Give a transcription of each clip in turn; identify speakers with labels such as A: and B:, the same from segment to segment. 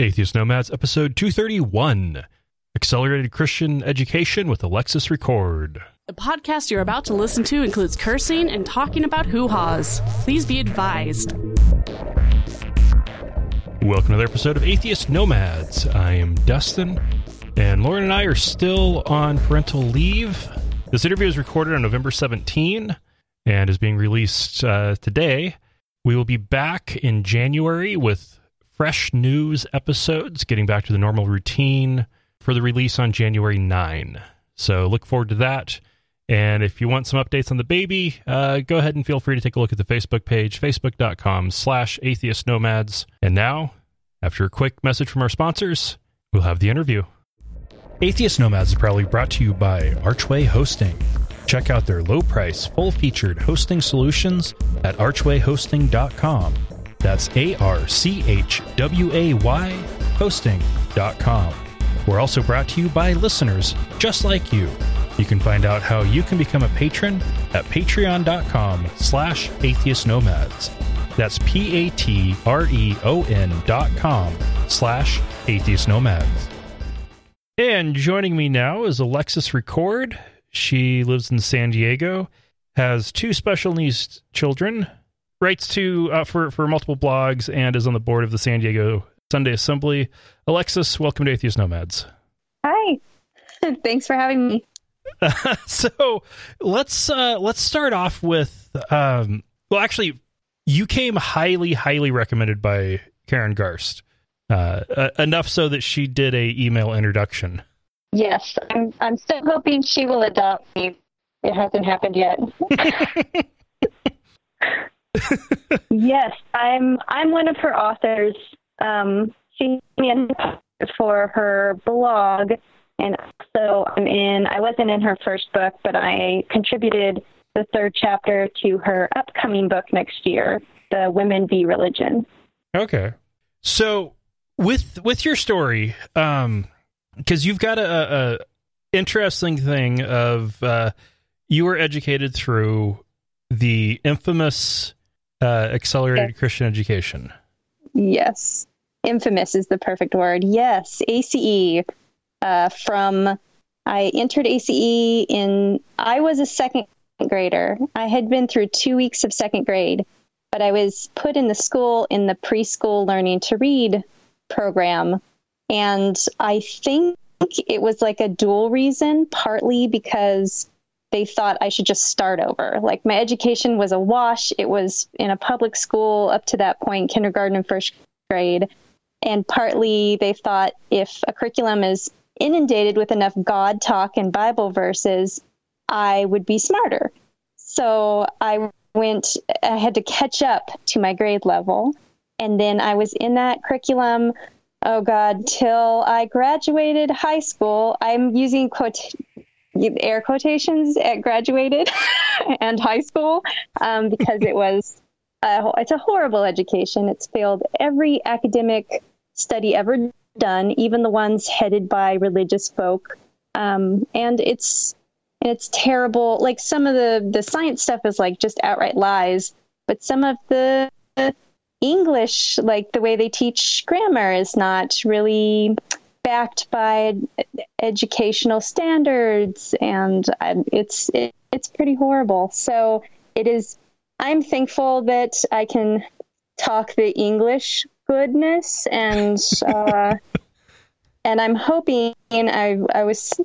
A: Atheist Nomads, episode 231 Accelerated Christian Education with Alexis Record.
B: The podcast you're about to listen to includes cursing and talking about hoo haws. Please be advised.
A: Welcome to another episode of Atheist Nomads. I am Dustin, and Lauren and I are still on parental leave. This interview is recorded on November 17 and is being released uh, today. We will be back in January with fresh news episodes, getting back to the normal routine for the release on January 9. So look forward to that. And if you want some updates on the baby, uh, go ahead and feel free to take a look at the Facebook page, facebook.com slash atheist nomads. And now, after a quick message from our sponsors, we'll have the interview. Atheist Nomads is proudly brought to you by Archway Hosting. Check out their low price, full featured hosting solutions at archwayhosting.com. That's A R C H W A Y hosting.com. We're also brought to you by listeners just like you. You can find out how you can become a patron at patreon.com slash atheist nomads. That's P A T R E O N dot com slash atheist nomads. And joining me now is Alexis Record. She lives in San Diego, has two special needs children, writes to uh, for for multiple blogs and is on the board of the San Diego Sunday Assembly. Alexis, welcome to Atheist Nomads.
C: Hi, thanks for having me.
A: so let's uh, let's start off with um, well, actually, you came highly highly recommended by Karen Garst. Uh, uh, enough so that she did a email introduction.
C: Yes, I'm. I'm still hoping she will adopt me. It hasn't happened yet. yes, I'm I'm one of her authors. Um, she me for her blog, and so I'm in. I wasn't in her first book, but I contributed the third chapter to her upcoming book next year, "The Women v. Religion."
A: Okay, so with with your story, um, because you've got a, a, interesting thing of uh, you were educated through the infamous uh, accelerated Christian education.
C: Yes. Infamous is the perfect word. Yes. ACE. Uh, from I entered ACE in, I was a second grader. I had been through two weeks of second grade, but I was put in the school in the preschool learning to read program. And I think it was like a dual reason, partly because they thought I should just start over. Like my education was a wash. It was in a public school up to that point, kindergarten and first grade. And partly they thought if a curriculum is inundated with enough God talk and Bible verses, I would be smarter. So I went, I had to catch up to my grade level. And then I was in that curriculum, oh God, till I graduated high school. I'm using quote, air quotations at graduated and high school um, because it was a, it's a horrible education. It's failed every academic study ever done, even the ones headed by religious folk, um, and it's it's terrible. Like some of the the science stuff is like just outright lies, but some of the English, like the way they teach grammar, is not really backed by educational standards, and it's it, it's pretty horrible. So it is. I'm thankful that I can talk the English goodness, and uh, and I'm hoping. I I was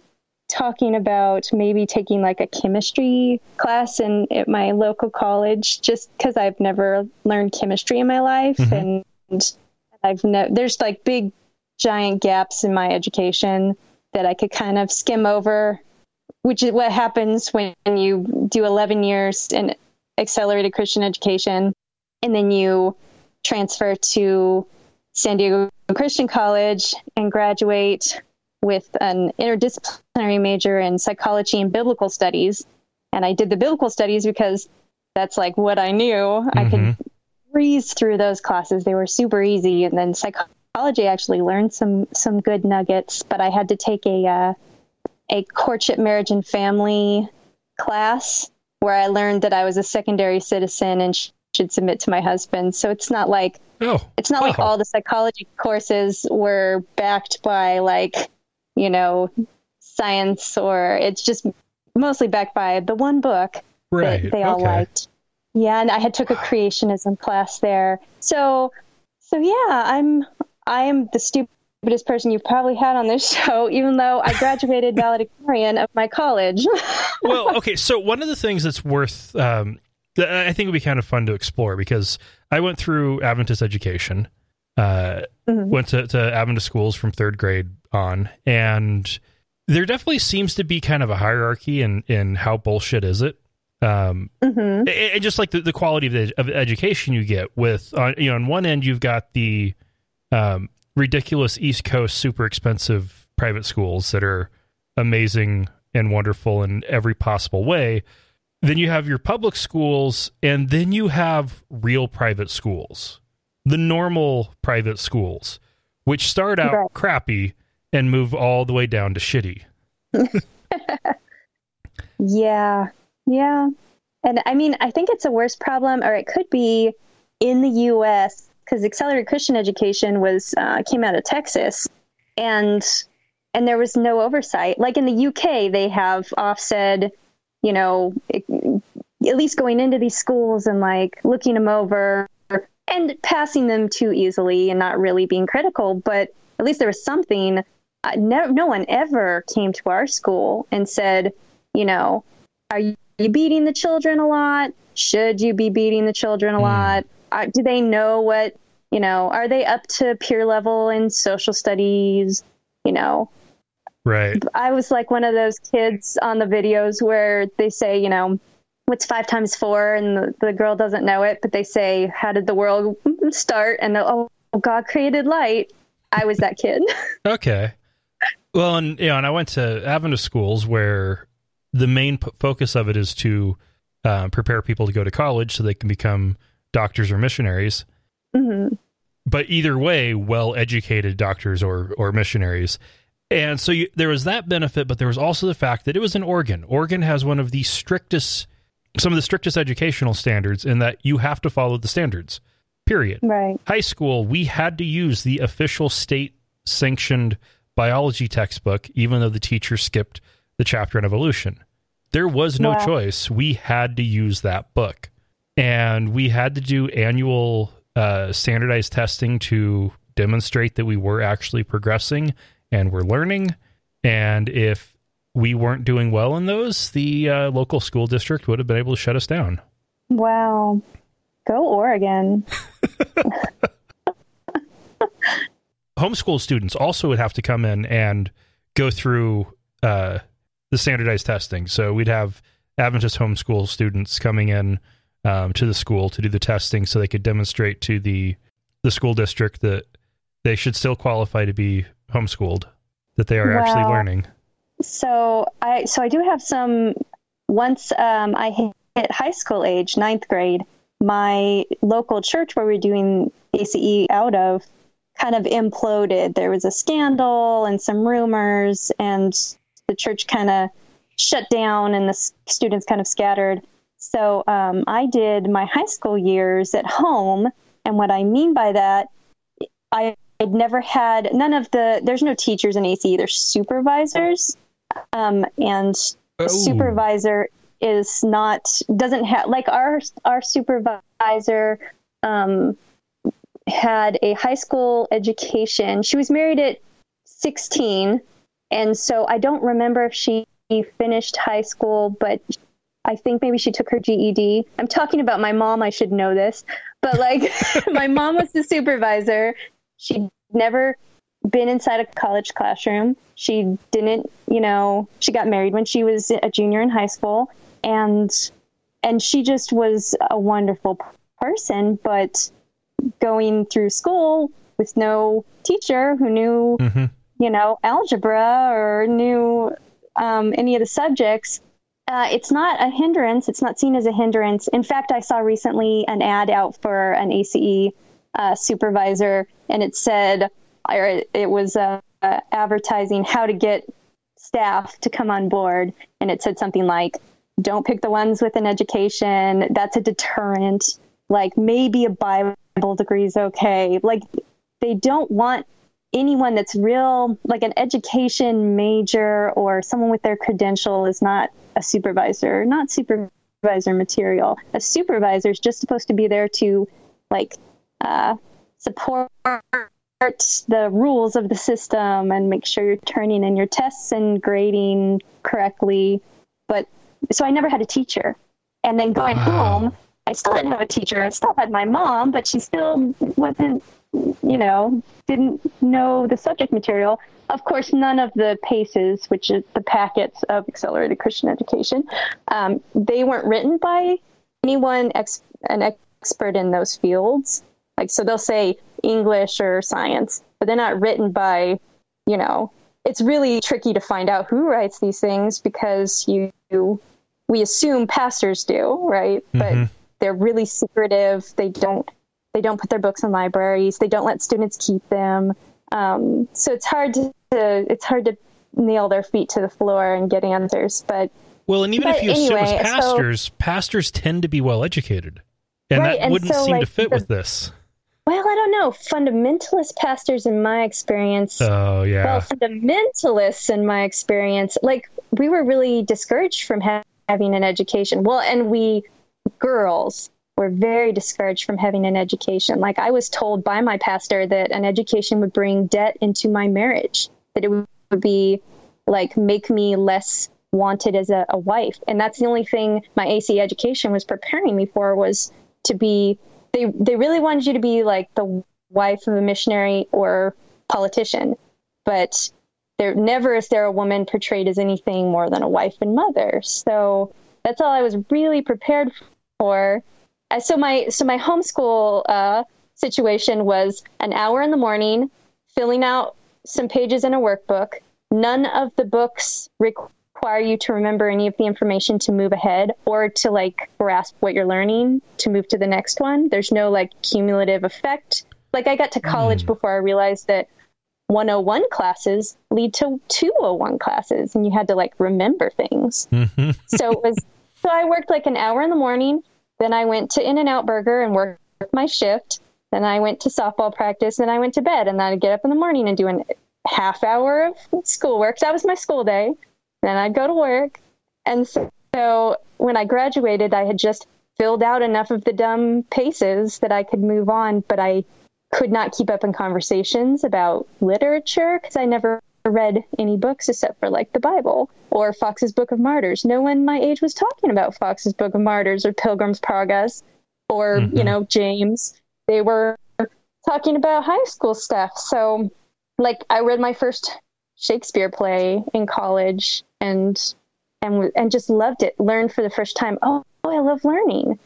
C: talking about maybe taking like a chemistry class in at my local college, just because I've never learned chemistry in my life, mm-hmm. and I've ne- there's like big giant gaps in my education that I could kind of skim over, which is what happens when you do 11 years in accelerated Christian education and then you transfer to San Diego Christian College and graduate with an interdisciplinary major in psychology and biblical studies. And I did the biblical studies because that's like what I knew. Mm-hmm. I could mm-hmm. breeze through those classes. They were super easy. And then psychology psychology actually learned some some good nuggets, but I had to take a uh, a courtship, marriage, and family class where I learned that I was a secondary citizen and sh- should submit to my husband. So it's not like
A: Oh,
C: it's not like all the psychology courses were backed by like, you know, science or it's just mostly backed by the one book
A: right.
C: that they all
A: okay.
C: liked. Yeah, and I had took a creationism class there. So so yeah, I'm I am the stupidest person you've probably had on this show, even though I graduated valedictorian of my college.
A: well, okay. So one of the things that's worth, um, that I think would be kind of fun to explore because I went through Adventist education, uh,
C: Mhm.
A: went to, to Adventist schools from third grade on, and there definitely seems to be kind of a hierarchy in in how bullshit is it. Um,
C: hmm
A: and and just like the, the quality of, the, of education you get with on you know on one end you've got the um, ridiculous east coast super expensive private schools that are amazing and wonderful in every possible way then you have your public schools and then you have real private schools the normal private schools which start out
C: Right.
A: crappy and move all the way down to shitty
C: Yeah, yeah. And I mean, I think it's a worse problem, or it could be in the U.S. because accelerated Christian education was uh, came out of Texas, and and there was no oversight. Like in the U.K., they have Ofsted, you know, it- at least going into these schools and like looking them over and passing them too easily and not really being critical. But at least there was something. Uh, no, no one ever came to our school and said, you know, are you beating the children a lot? Should you be beating the children a
A: Mm.
C: lot? Uh, do they know what, you know, are they up to peer level in social studies? You know,
A: right
C: I was like one of those kids on the videos where they say, you know, what's five times four? And the, the girl doesn't know it, but they say, how did the world start? And oh, God created light. I was that kid.
A: Okay. Well, and you know, and I went to Adventist schools where the main p- focus of it is to uh, prepare people to go to college so they can become doctors or missionaries.
C: hmm
A: But either way, well-educated doctors or or missionaries. And so you, there was that benefit, but there was also the fact that it was in Oregon. Oregon has one of the strictest, some of the strictest educational standards in that you have to follow the standards. Period
C: Right.
A: high school, we had to use the official state sanctioned biology textbook, even though the teacher skipped the chapter on evolution. There was no
C: Wow.
A: choice. We had to use that book. And we had to do annual uh, standardized testing to demonstrate that we were actually progressing and we're learning. And if we weren't doing well in those, the uh, local school district would have been able to shut us down.
C: Wow. Go Oregon.
A: homeschool students also would have to come in and go through uh, the standardized testing. So we'd have Adventist homeschool students coming in um, to the school to do the testing, so they could demonstrate to the the school district that they should still qualify to be homeschooled, that they are actually learning.
C: So I so I do have some. Once um, I hit high school age, ninth grade, my local church where we're doing ACE out of kind of imploded. There was a scandal and some rumors, and the church kind of shut down, and the students kind of scattered. So um, I did my high school years at home, and what I mean by that, I I'd never had none of the. There's no teachers in ACE. There's supervisors, um, and
A: Oh.
C: supervisor is not doesn't have like our our supervisor um, had a high school education. She was married at 16, and so I don't remember if she finished high school, but I think maybe she took her GED. I'm talking about my mom. I should know this, but like my mom was the supervisor. She'd never been inside a college classroom. She didn't, you know, she got married when she was a junior in high school and and she just was a wonderful person, but going through school with no teacher who knew,
A: Mhm.
C: you know, algebra or knew um, any of the subjects, uh, it's not a hindrance. It's not seen as a hindrance. In fact, I saw recently an ad out for an ACE uh, supervisor, and it said, or it was uh, advertising how to get staff to come on board, and it said something like, "Don't pick the ones with an education. That's a deterrent." like maybe a Bible degree is okay. Like they don't want anyone that's real, like an education major or someone with their credential is not a supervisor, not supervisor material. A supervisor is just supposed to be there to like uh, support the rules of the system and make sure you're turning in your tests and grading correctly. But so I never had a teacher. And then going wow. home, I still didn't have a teacher. I still had my mom, but she still wasn't, you know, didn't know the subject material. Of course, none of the PACEs, which is the packets of accelerated Christian education, um, they weren't written by anyone ex- an expert in those fields. Like, so they'll say English or science, but they're not written by, you know, it's really tricky to find out who writes these things because you, you we assume pastors do, right? Mm-hmm. But they're really secretive. They don't they don't put their books in libraries. They don't let students keep them. Um, so it's hard to it's hard to nail their feet to the floor and get answers. But
A: well, and even if you anyway, assume as pastors, so, pastors tend to be well educated, and right, that and wouldn't so, seem like, to fit the, with this.
C: Well, I don't know. Fundamentalist pastors, in my experience,
A: oh yeah,
C: well, fundamentalists, in my experience, like we were really discouraged from ha- having an education. Well, and we girls were very discouraged from having an education. Like I was told by my pastor that an education would bring debt into my marriage, that it would be like make me less wanted as a, a wife. And that's the only thing my AC education was preparing me for was to be they they really wanted you to be like the wife of a missionary or politician, but there never is there a woman portrayed as anything more than a wife and mother. So that's all I was really prepared for. Uh, so my so my homeschool uh, situation was an hour in the morning, filling out some pages in a workbook. None of the books require you to remember any of the information to move ahead or to like grasp what you're learning to move to the next one. There's no like cumulative effect. Like I got to college mm. before I realized that 101 classes lead to 201 classes and you had to like remember things. Mm-hmm. so it was so I worked like an hour in the morning, then I went to In-N-Out Burger and worked my shift. Then I went to softball practice, then I went to bed and then I'd get up in the morning and do a half hour of schoolwork. That was my school day. Then I'd go to work. And so, so when I graduated, I had just filled out enough of the dumb paces that I could move on, but I could not keep up in conversations about literature because I never read any books except for like the Bible or Foxe's Book of Martyrs. No one my age was talking about Foxe's Book of Martyrs or Pilgrim's Progress or, mm-hmm. you know, James. They were talking about high school stuff. So, like, I read my first Shakespeare play in college and and and just loved it. Learned for the first time. Oh, oh, I love learning.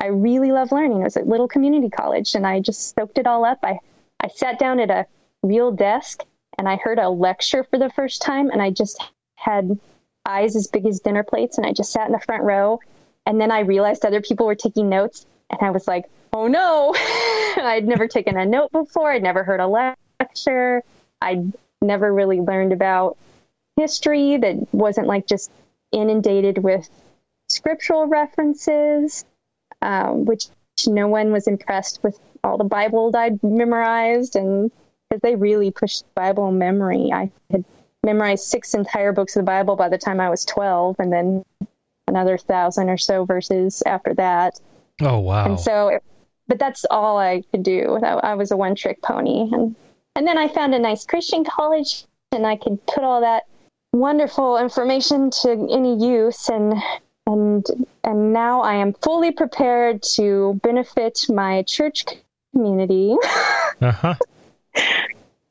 C: I really love learning. It was at little community college, and I just soaked it all up. I I sat down at a real desk and I heard a lecture for the first time, and I just had eyes as big as dinner plates, and I just sat in the front row. And then I realized other people were taking notes, and I was like, "Oh no!" I'd never taken a note before. I'd never heard a lecture. I'd never really learned about history that wasn't like just inundated with scriptural references, um, which no one was impressed with all the Bible I'd memorized, and because they really pushed Bible memory. I had memorized six entire books of the Bible by the time I was 12, and then another thousand or so verses after that.
A: Oh, wow.
C: And so, but that's all I could do. I was a one trick pony. And, and then I found a nice Christian college, and I could put all that wonderful information to any use and and and now I am fully prepared to benefit my church community. Uh-huh.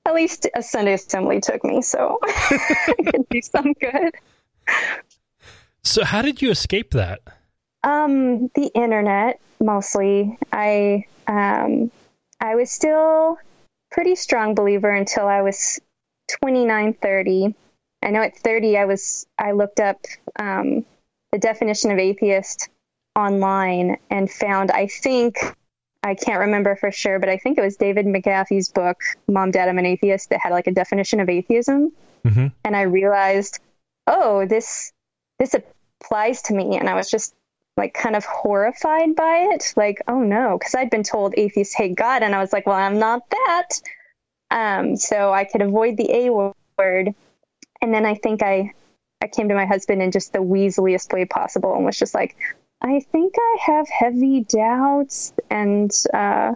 C: At least a Sunday assembly took me, so I could do some good.
A: So how did you escape that?
C: Um, the internet mostly. I um I was still pretty strong believer until I was 29, 30 I know at 30, I was I looked up um, the definition of atheist online and found I think I can't remember for sure, but I think it was David McAfee's book "Mom, Dad, I'm an Atheist" that had like a definition of atheism, mm-hmm. and I realized, oh, this this applies to me, and I was just like kind of horrified by it. Like, oh no, because I'd been told atheists hate God, and I was like, well, I'm not that. Um, so I could avoid the A word. And then I think I I came to my husband in just the weaseliest way possible and was just like, I think I have heavy doubts and uh,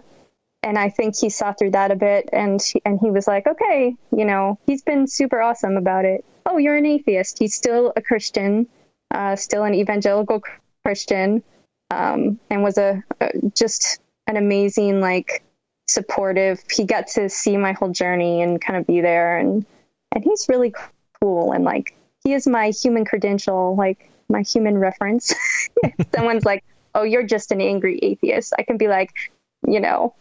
C: and I think he saw through that a bit and he, and he was like, okay, you know, he's been super awesome about it. Oh, you're an atheist. He's still a Christian, uh, still an evangelical Christian, um, and was a, a just an amazing like supportive. He got to see my whole journey and kind of be there and and he's really cool and like he is my human credential, like my human reference. Someone's like, "Oh, you're just an angry atheist." I can be like, you know,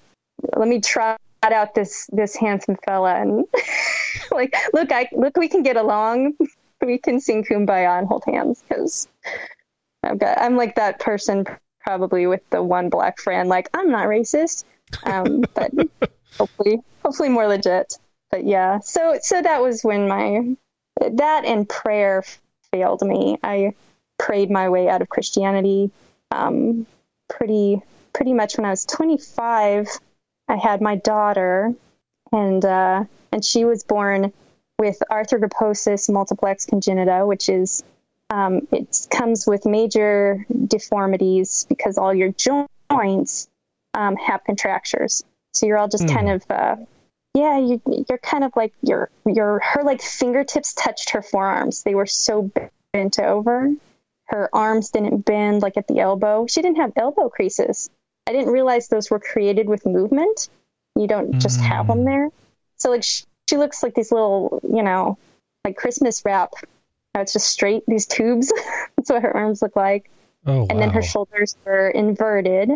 C: let me try out this this handsome fella and like, look, I look, we can get along. We can sing kumbaya and hold hands because I've got I'm like that person probably with the one black friend. Like, I'm not racist, um, but hopefully, hopefully more legit. But yeah, so so that was when my that and prayer failed me. I prayed my way out of Christianity um, pretty pretty much when I was 25. I had my daughter, and uh, and she was born with arthrogryposis multiplex congenita, which is um, it comes with major deformities because all your joints um, have contractures. So you're all just mm. kind of uh, yeah, you, you're kind of like your your her like fingertips touched her forearms. They were so bent over. Her arms didn't bend like at the elbow. She didn't have elbow creases. I didn't realize those were created with movement. You don't just mm. have them there. So like she, she looks like these little, you know, like Christmas wrap. It's just straight these tubes. That's what her arms look like. Oh, and then her shoulders were inverted.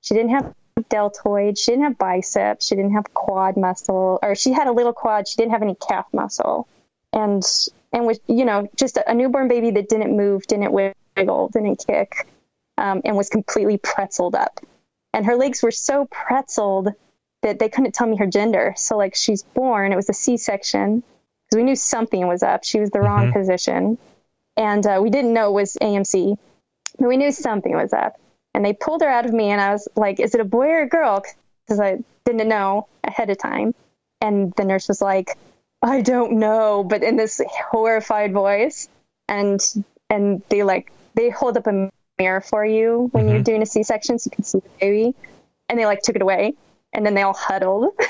C: She didn't have deltoid. She didn't have biceps. She didn't have quad muscle, or she had a little quad. She didn't have any calf muscle, and and with you know just a, a newborn baby that didn't move, didn't wiggle, didn't kick, um, and was completely pretzeled up. And her legs were so pretzeled that they couldn't tell me her gender. So like she's born, it was a C-section because we knew something was up. She was the mm-hmm. wrong position, and uh, we didn't know it was AMC, but we knew something was up and they pulled her out of me and i was like is it a boy or a girl because i didn't know ahead of time and the nurse was like i don't know but in this horrified voice and and they like they hold up a mirror for you when mm-hmm. you're doing a c-section so you can see the baby. And they like took it away and then they all huddled.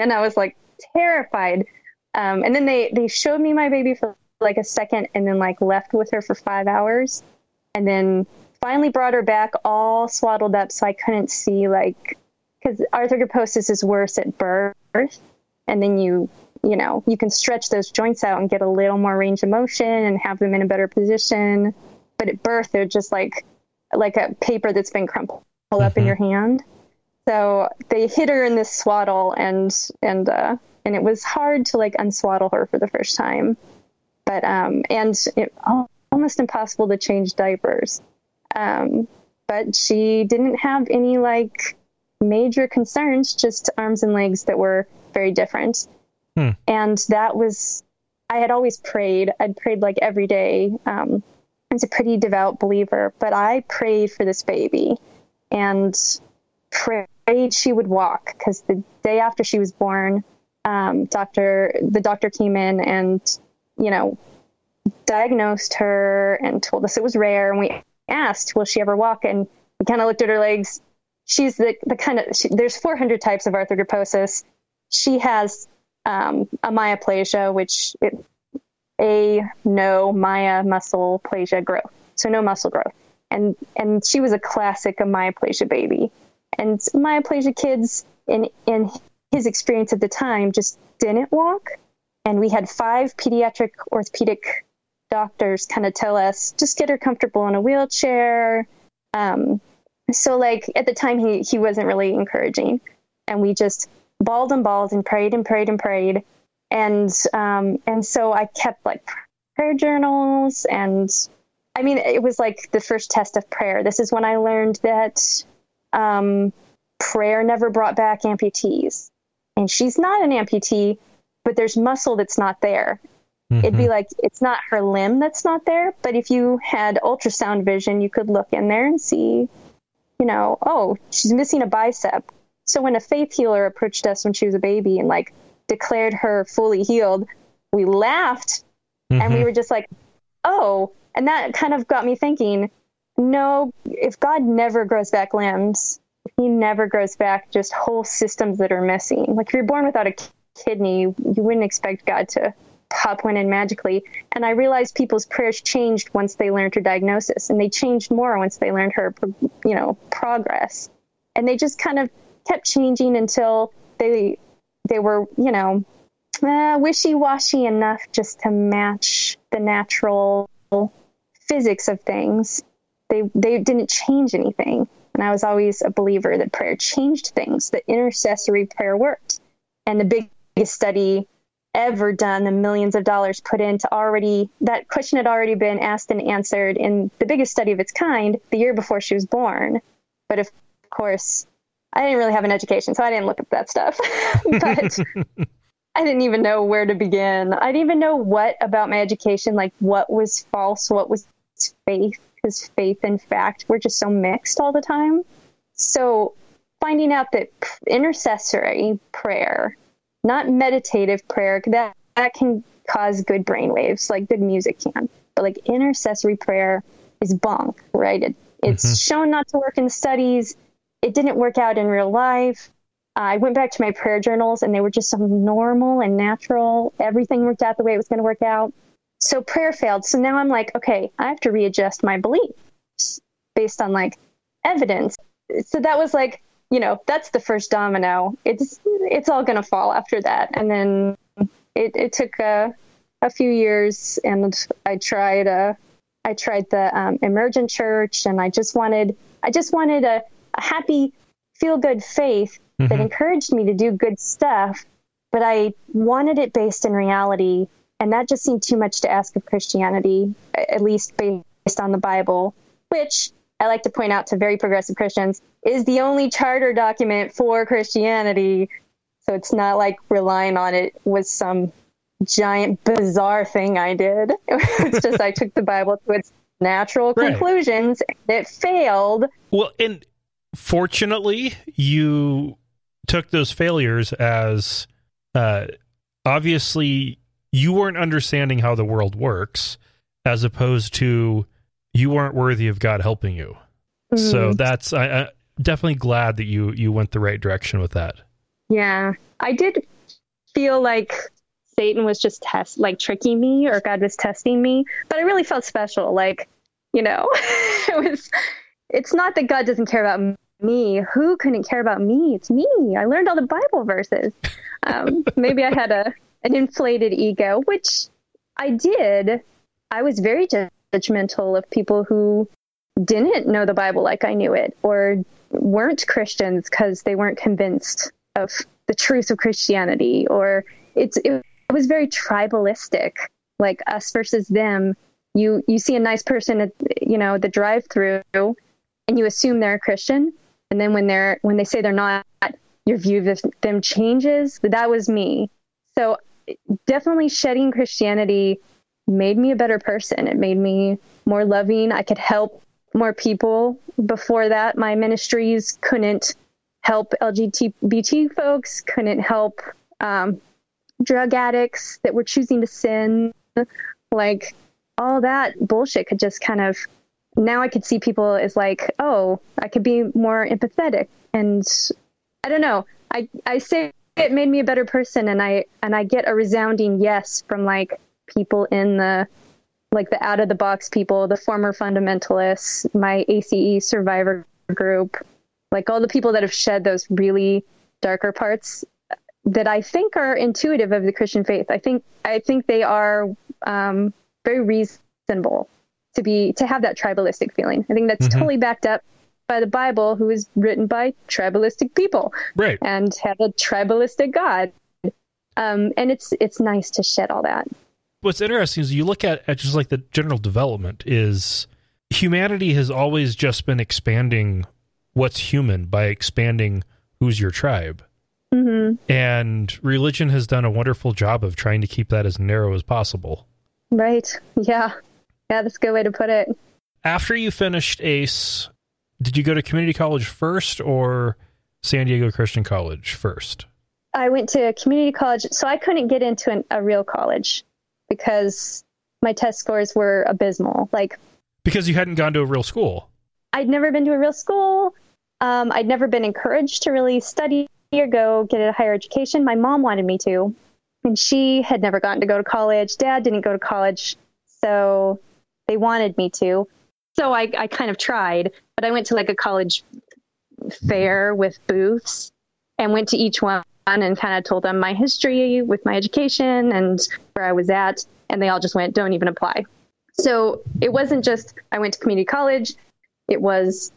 C: And i was like terrified. Um, and then they they showed me my baby for like a second and then like left with her for five hours. And then finally brought her back all swaddled up so I couldn't see like because arthrogryposis is worse at birth. And then you you know you can stretch those joints out and get a little more range of motion and have them in a better position but at birth they're just like like a paper that's been crumpled mm-hmm. up in mm-hmm. your hand so they hit her in this swaddle and and uh and it was hard to like unswaddle her for the first time but um and it, almost impossible to change diapers um, but she didn't have any like major concerns, just arms and legs that were very different. Hmm. And that was, I had always prayed. I'd prayed like every day. Um, Was a pretty devout believer, but I prayed for this baby and prayed she would walk because the day after she was born, um, doctor, the doctor came in and, you know, diagnosed her and told us it was rare. And we asked, will she ever walk? And we kind of looked at her legs. She's the, the kind of, she, there's 400 types of arthrogryposis. She has um, amyoplasia, which it, a no mya muscle plasia growth. So no muscle growth. And, and she was a classic amyoplasia baby. And myoplasia kids in, in his experience at the time just didn't walk. And we had five pediatric orthopedic doctors kind of tell us just get her comfortable in a wheelchair. Um, so like at the time he he wasn't really encouraging, and we just bawled and bawled and prayed and prayed and prayed, and um, and so I kept like prayer journals and I mean it was like the first test of prayer. This is when I learned that um, prayer never brought back amputees, and she's not an amputee, but there's muscle that's not there mm-hmm. it'd be like it's not her limb that's not there. But if you had ultrasound vision, you could look in there and see, you know, oh, she's missing a bicep. So when a faith healer approached us when she was a baby and like declared her fully healed, we laughed mm-hmm. and we mm-hmm. were just like, oh, and that kind of got me thinking, no, if God never grows back limbs, he never grows back just whole systems that are missing. Like if you're born without a kidney, you wouldn't expect God to pop one in magically. And I realized people's prayers changed once they learned her diagnosis, and they changed more once they learned her, you know, progress. And they just kind of kept changing until they they were, you know, uh, wishy-washy enough just to match the natural physics of things. They they didn't change anything. And I was always a believer that prayer changed things, that intercessory prayer worked. And the biggest study ever done, the millions of dollars put into already, that question had already been asked and answered in the biggest study of its kind the year before she was born. But of course, I didn't really have an education, so I didn't look at that stuff. but I didn't even know where to begin. I didn't even know what about my education, like what was false, what was faith, because faith and fact were just so mixed all the time. So finding out that intercessory prayer, not meditative prayer, that, that can cause good brain waves, like good music can. But like intercessory prayer is bunk, right? It, it's mm-hmm. shown not to work in studies. It didn't work out in real life. I went back to my prayer journals and they were just so normal and natural. Everything worked out the way it was going to work out. So prayer failed. So now I'm like, okay, I have to readjust my belief based on like evidence. So that was like, you know, that's the first domino. It's it's all going to fall after that. And then it, it took a, a few years and I tried a, I tried the um, emergent church and I just wanted I just wanted a happy feel good faith mm-hmm. that encouraged me to do good stuff, but I wanted it based in reality and that just seemed too much to ask of Christianity, at least based on the Bible, which I like to point out to very progressive Christians is the only charter document for Christianity. So it's not like relying on it was some giant bizarre thing I did. it's just I took the Bible to its natural right. conclusions and it failed.
A: Well, and fortunately, you took those failures as uh, obviously you weren't understanding how the world works as opposed to you weren't worthy of God helping you. Mm. So that's I, I definitely glad that you you went the right direction with that.
C: Yeah, I did feel like Satan was just test like tricking me or God was testing me, but I really felt special. Like, you know, it was. It's not that God doesn't care about me. Who couldn't care about me? It's me. I learned all the Bible verses. Um, maybe I had a an inflated ego, which I did. I was very judgmental of people who didn't know the Bible like I knew it or weren't Christians because they weren't convinced of the truth of Christianity or it's it, it was very tribalistic like us versus them you you see a nice person at you know the drive through and you assume they're a Christian and then when they're when they say they're not your view of them changes that was me so definitely shedding Christianity made me a better person. It made me more loving. I could help more people. Before that, my ministries couldn't help LGBT folks, couldn't help um, drug addicts that were choosing to sin. Like all that bullshit could just kind of now I could see people as like, oh, I could be more empathetic. And I don't know. I, I say it made me a better person and I and I get a resounding yes from like people in the like the out of the box people, the former fundamentalists, my ACE survivor group, like all the people that have shed those really darker parts that I think are intuitive of the Christian faith. I think I think they are um, very reasonable to be to have that tribalistic feeling. I think that's mm-hmm. totally backed up by the Bible, who is written by tribalistic people,
A: right,
C: and have a tribalistic God. Um, and it's it's nice to shed all that.
A: What's interesting is you look at, at just like the general development is humanity has always just been expanding what's human by expanding who's your tribe.
C: hmm
A: And religion has done a wonderful job of trying to keep that as narrow as possible.
C: Right. Yeah. Yeah, that's a good way to put it.
A: After you finished ACE, did you go to community college first or San Diego Christian College first?
C: I went to community college, so I couldn't get into an, a real college because my test scores were abysmal. Like,
A: Because you hadn't gone to a real school.
C: I'd never been to a real school. Um, I'd never been encouraged to really study or go get a higher education. My mom wanted me to, and she had never gotten to go to college. Dad didn't go to college, so they wanted me to. So I, I kind of tried, but I went to like a college fair with booths and went to each one and kind of told them my history with my education and where I was at. And they all just went, don't even apply. So it wasn't just I went to community college, it was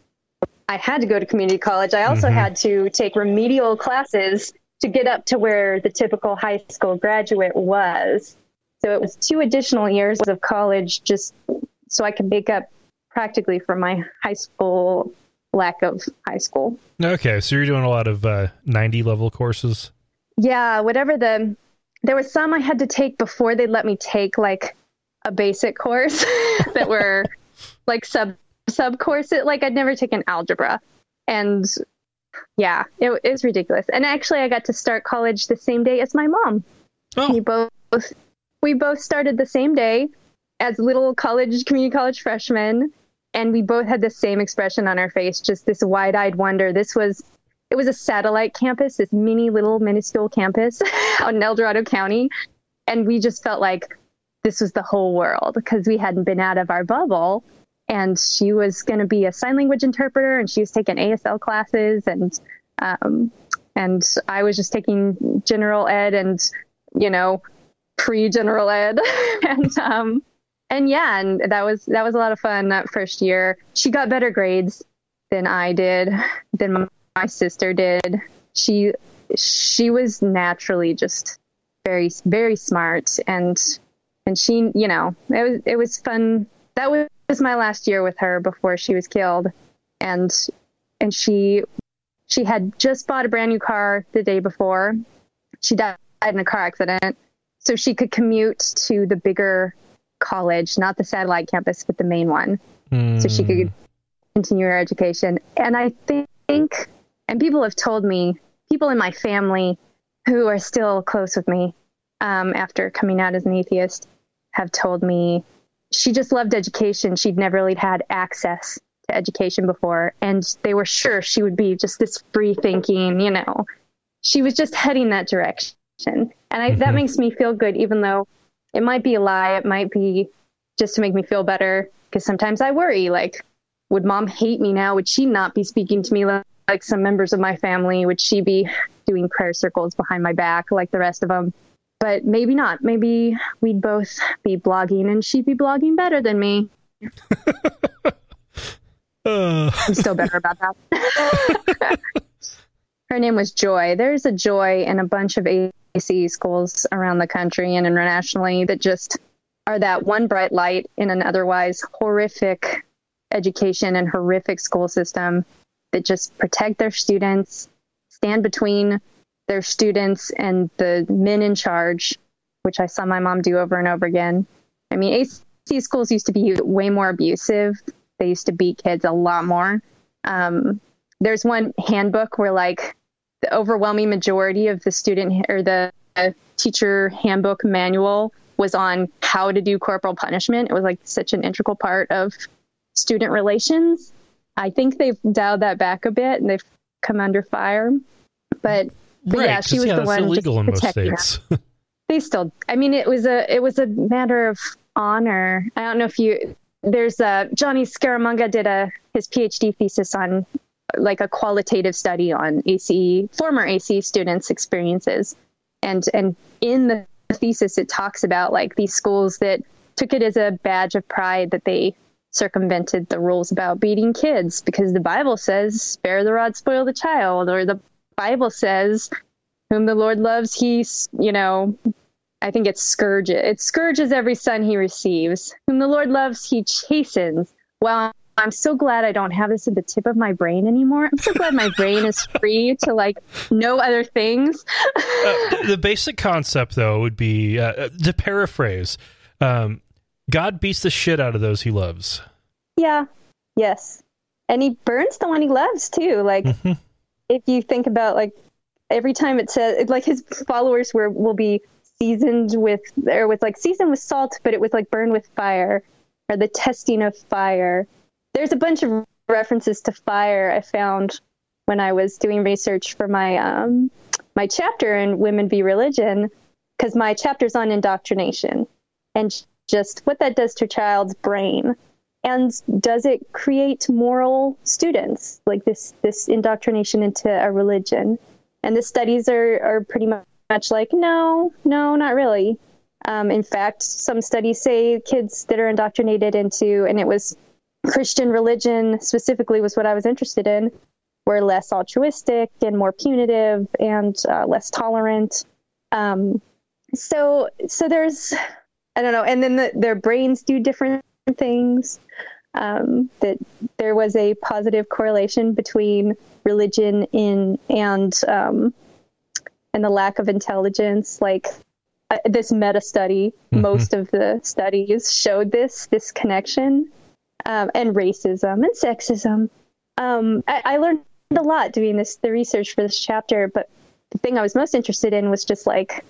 C: I had to go to community college. I also
A: Mhm.
C: had to take remedial classes to get up to where the typical high school graduate was. So it was two additional years of college just so I can make up practically for my high school lack of high school.
A: Okay, so you're doing a lot of uh, 90 level courses.
C: Yeah, whatever the there was some I had to take before they let me take like a basic course that were like sub sub courses. Like I'd never taken algebra, and yeah, it, it was ridiculous. And actually, I got to start college the same day as my mom. We
A: Oh,
C: both we both started the same day as little college community college freshmen and we both had the same expression on our face just this wide-eyed wonder. This was it was a satellite campus this mini little minuscule campus out in el dorado county. And we just felt like this was the whole world because we hadn't been out of our bubble. And she was going to be a sign language interpreter and she was taking asl classes and um, and i was just taking general ed and you know pre general ed. And um and yeah and that was that was a lot of fun that first year. She got better grades than i did than my, my sister did. She she was naturally just very very smart and and she you know it was it was fun. That was my last year with her before she was killed. And and she she had just bought a brand new car the day before. She died in a car accident. So she could commute to the bigger college, not the satellite campus, but the main one, so she
A: Hmm.
C: could continue her education. And I think, and people have told me, people in my family who are still close with me um, after coming out as an atheist have told me she just loved education. She'd never really had access to education before, and they were sure she would be just this free thinking, you know, she was just heading that direction. And I, that
A: Mhm.
C: makes me feel good, even though it might be a lie. It might be just to make me feel better. Because sometimes I worry, like, would mom hate me now? Would she not be speaking to me like, like some members of my family? Would she be doing prayer circles behind my back like the rest of them? But maybe not. Maybe we'd both be blogging and she'd be blogging better than me.
A: Uh,
C: I'm still better about that. Her name was Joy. There's a Joy in a bunch of AC schools around the country and internationally that just are that one bright light in an otherwise horrific education and horrific school system that just protect their students, stand between their students and the men in charge, which I saw my mom do over and over again. I mean, AC schools used to be way more abusive. They used to beat kids a lot more. Um, there's one handbook where like the overwhelming majority of the student or the uh, teacher handbook manual was on how to do corporal punishment. It was like such an integral part of student relations. I think they've dialed that back a bit and they've come under fire. But, but
A: right,
C: yeah, she was
A: yeah,
C: the one
A: illegal in most states.
C: they still i mean it was a it was a matter of honor i don't know if you there's a jonny scaramanga did a his phd thesis on like a qualitative study on ace former ace students experiences and and in the thesis it talks about like these schools that took it as a badge of pride that they circumvented the rules about beating kids because the bible says spare the rod spoil the child or the bible says whom the lord loves he's you know I think it's scourges. It scourges every son he receives. Whom the Lord loves, he chastens. Well, I'm so glad I don't have this at the tip of my brain anymore. I'm so glad my brain is free to like know other things.
A: uh, the basic concept, though, would be uh, uh, to paraphrase um, God beats the shit out of those he loves.
C: Yeah. Yes. And he burns the one he loves too. Like, mm-hmm. if you think about like every time it says like his followers were will be seasoned with or with like seasoned with salt, but it was like burned with fire or the testing of fire. There's a bunch of references to fire I found when I was doing research for my um, my chapter in Women v Religion, because my chapter's on indoctrination and just what that does to a child's brain. And does it create moral students like this this indoctrination into a religion? And the studies are, are pretty much like, no, no, not really. Um, in fact, some studies say kids that are indoctrinated into, and it was Christian religion specifically was what I was interested in, were less altruistic and more punitive and uh, less tolerant. Um, so, so there's, I don't know, and then the, their brains do different things. Um, that there was a positive correlation between religion in and um, and the lack of intelligence. Like uh, this meta study, mm-hmm. most of the studies showed this this connection, um, and racism and sexism. Um, I, I learned a lot doing this the research for this chapter, but the thing I was most interested in was just like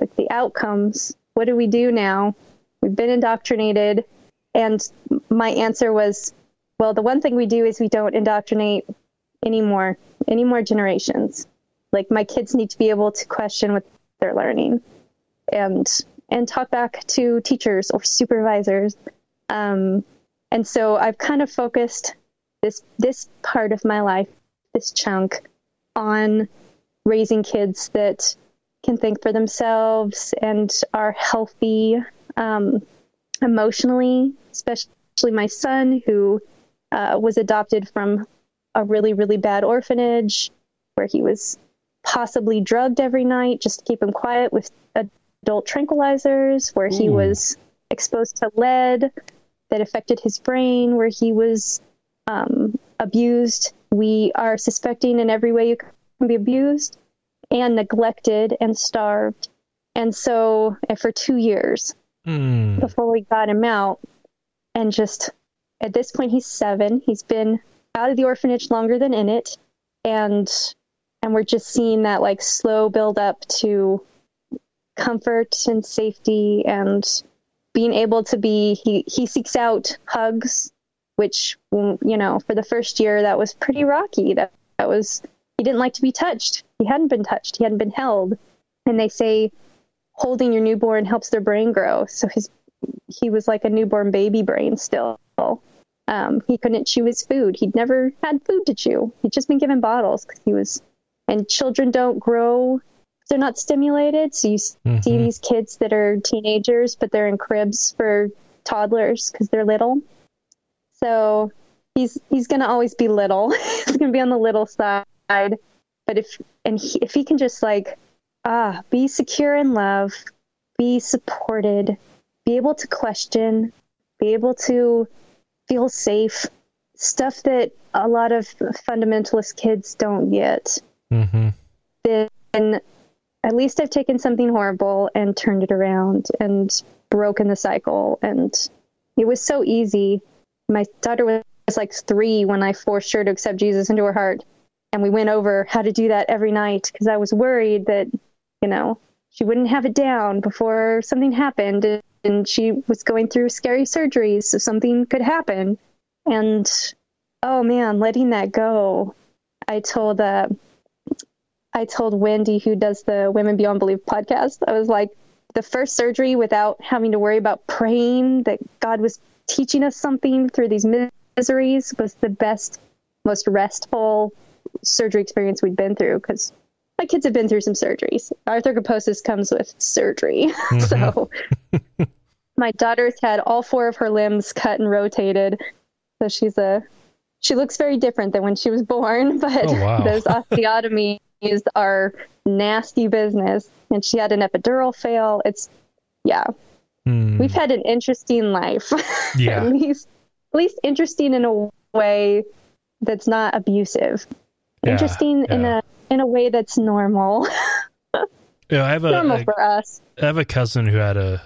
C: like the outcomes. What do we do now? We've been indoctrinated, and my answer was, well, the one thing we do is we don't indoctrinate anymore, any more generations. Like my kids need to be able to question what they're learning, and and talk back to teachers or supervisors. Um, and so I've kind of focused this this part of my life, this chunk, on raising kids that can think for themselves and are healthy um, emotionally, especially my son who uh, was adopted from a really, really bad orphanage where he was possibly drugged every night just to keep him quiet with adult tranquilizers, where he was exposed to lead that affected his brain, where he was um, abused. We are suspecting in every way you can be abused and neglected and starved. And so, and for two years mm. before we got him out, and just at this point, he's seven. He's been out of the orphanage longer than in it, and and we're just seeing that like slow build up to comfort and safety and being able to be he he seeks out hugs which you know for the first year that was pretty rocky that that was he didn't like to be touched he hadn't been touched he hadn't been held and they say holding your newborn helps their brain grow so his he was like a newborn baby brain still um, he couldn't chew his food. He'd never had food to chew. He'd just been given bottles because he was. And children don't grow; they're not stimulated. So you mm-hmm. see these kids that are teenagers, but they're in cribs for toddlers because they're little. So he's he's gonna always be little. he's gonna be on the little side. But if and he, if he can just like ah be secure in love, be supported, be able to question, be able to feel safe, stuff that a lot of fundamentalist kids don't get. Mm-hmm. Then at least I've taken something horrible and turned it around and broken the cycle. And it was so easy. My daughter was like three when I forced her to accept Jesus into her heart. And we went over how to do that every night because I was worried that, you know, she wouldn't have it down before something happened and she was going through scary surgeries, so something could happen. And oh man, letting that go. I told uh, I told Wendy, who does the Women Beyond Belief podcast, I was like, the first surgery without having to worry about praying that God was teaching us something through these miseries was the best, most restful surgery experience we'd been through because my kids have been through some surgeries. Arthrogryposis comes with surgery. Mm-hmm. so my daughter's had all four of her limbs cut and rotated. So she's a she looks very different than when she was born, but oh, wow. those osteotomies are nasty business. And she had an epidural fail. It's yeah. Mm. We've had an interesting life.
A: Yeah.
C: at least at least interesting in a way that's not abusive.
A: Yeah,
C: interesting in a in a way that's normal.
A: Yeah, I have a,
C: normal
A: a
C: for us.
A: I have a cousin who had a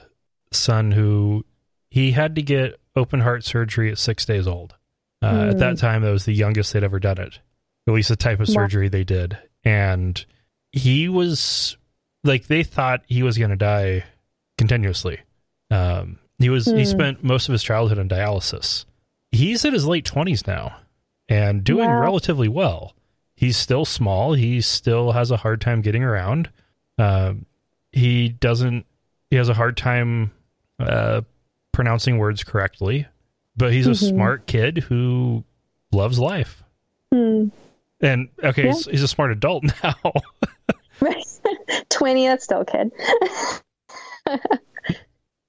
A: son who he had to get open heart surgery at six days old. Uh, At that time, that was the youngest they'd ever done it, at least the type of surgery they did. And he was like, they thought he was going to die continuously. Um, he was he
C: Hmm.
A: spent most of his childhood on dialysis. He's in his late twenties now and doing
C: Wow.
A: relatively well. He's still small. He still has a hard time getting around. Um, he doesn't. He has a hard time uh, pronouncing words correctly, but he's a
C: Mhm.
A: smart kid who loves life.
C: Hmm.
A: And okay,
C: Yeah.
A: he's, he's a smart adult now.
C: Right. 20, that's still a kid.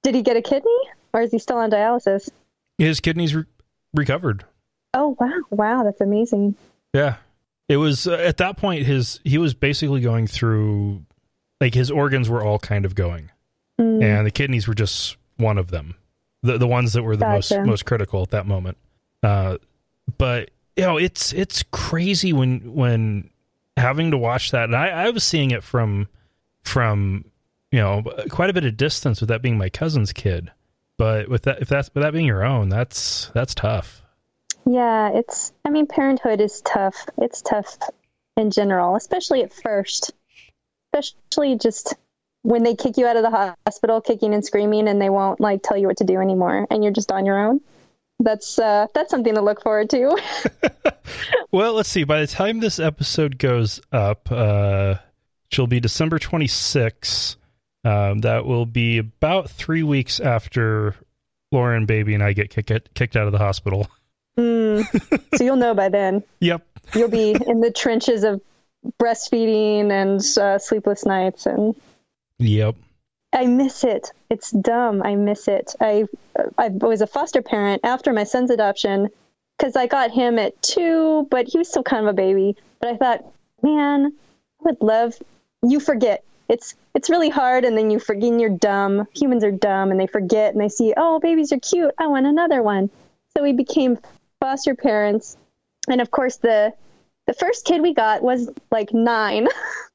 C: Did he get a kidney or is he still on dialysis?
A: His kidneys re- recovered.
C: Oh, wow. Wow, that's amazing.
A: Yeah. It was uh, at that point his he was basically going through like his organs were all kind of going
C: Hmm.
A: and the kidneys were just one of them. The the ones that were the
C: Gotcha.
A: most most critical at that moment. Uh but you know, it's it's crazy when when having to watch that and I I was seeing it from from you know quite a bit of distance with that being my cousin's kid. But with that if that's with that being your own, that's that's tough.
C: Yeah, it's, I mean, parenthood is tough. It's tough in general, especially at first. Especially just when they kick you out of the hospital kicking and screaming and they won't like tell you what to do anymore and you're just on your own. That's uh that's something to look forward to.
A: Well, let's see. By the time this episode goes up, uh, she'll be December 26. Um, that will be about three weeks after Lauren, baby, and I get kicked kicked out of the hospital.
C: Mm. so you'll know by then.
A: Yep.
C: You'll be in the trenches of breastfeeding and uh, sleepless nights and
A: Yep.
C: I miss it. It's dumb. I miss it. I I was a foster parent after my son's adoption because I got him at two, but he was still kind of a baby. But I thought, man, I would love. You forget. It's it's really hard, and then you forget. And you're dumb. Humans are dumb, and they forget, and they see, oh, babies are cute. I want another one. So we became foster parents, and of course the the first kid we got was like nine.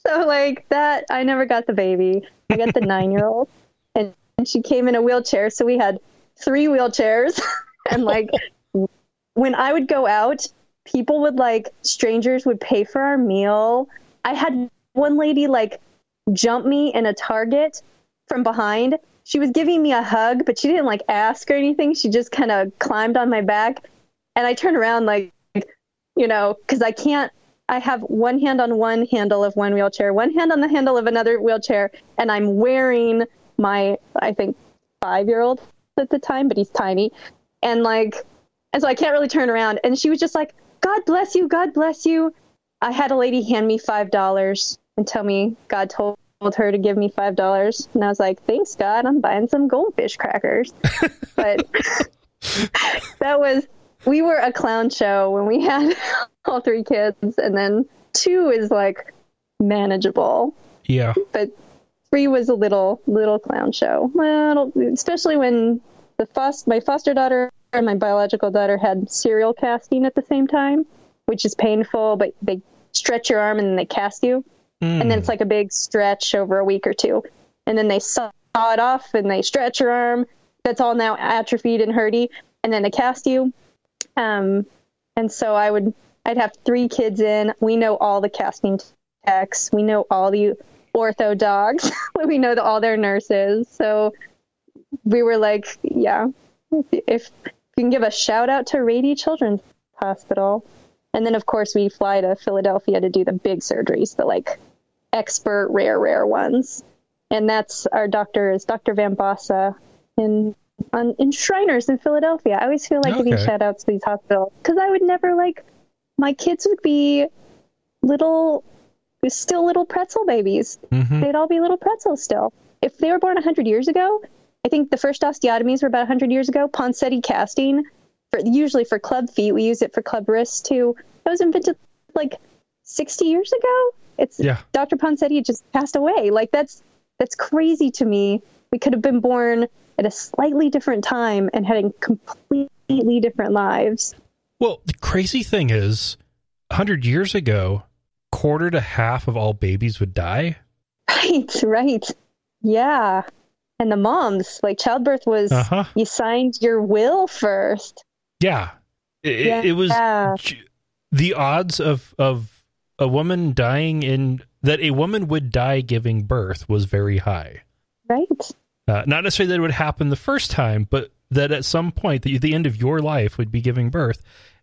C: so like that, I never got the baby. I got the nine year old, and, and she came in a wheelchair. So we had three wheelchairs, and like when I would go out, people would like strangers would pay for our meal. I had one lady like jump me in a Target from behind. She was giving me a hug, but she didn't like ask or anything. She just kind of climbed on my back, and I turned around like, you know, because I can't. I have one hand on one handle of one wheelchair, one hand on the handle of another wheelchair, and I'm wearing my, I think, five year old at the time, but he's tiny. And like, and so I can't really turn around. And she was just like, God bless you, God bless you. I had a lady hand me $5 and tell me God told her to give me $5. And I was like, thanks, God, I'm buying some goldfish crackers. but that was, we were a clown show when we had all three kids. And then two is like manageable
A: Yeah.
C: but three was a little little clown show. Well, especially when the foster, my foster daughter and my biological daughter had serial casting at the same time, which is painful. But they stretch your arm and then they cast you, and then hmm. it's like a big stretch over a week or two, and then they saw it off and they stretch your arm. That's all now atrophied and hurty, and then they cast you. Um, and so I would, I'd have three kids in. We know all the casting techs. We know all the ortho dogs. we know the, all their nurses. So we were like, yeah, if you can give a shout out to Rady Children's Hospital. And then, of course, we fly to Philadelphia to do the big surgeries, the like expert, rare, rare ones. And that's our doctor is Dr. Van Bosse in on, in Shriners in Philadelphia. I always feel like giving
A: Okay.
C: shout outs to these hospitals because I would never like my kids would be little, still little pretzel babies.
A: Mhm.
C: They'd all be little pretzels still. If they were born 100 years ago, I think the first osteotomies were about 100 years ago. Ponseti casting, for, usually for club feet, we use it for club wrists too. That was invented like 60 years ago. It's
A: Yeah.
C: Dr. Ponseti just passed away. Like that's that's crazy to me. We could have been born at a slightly different time and had completely different lives.
A: Well, the crazy thing is, 100 years ago, quarter to half of all babies would die.
C: Right, right. Yeah. And the moms, like childbirth was,
A: Uh-huh.
C: you signed your will first.
A: Yeah. It, it- it was
C: Yeah.
A: the odds of of a woman dying in that a woman would die giving birth was very high.
C: Right.
A: Uh, not necessarily that it would happen the first time, but that at some point, the, the end of your life would be giving birth.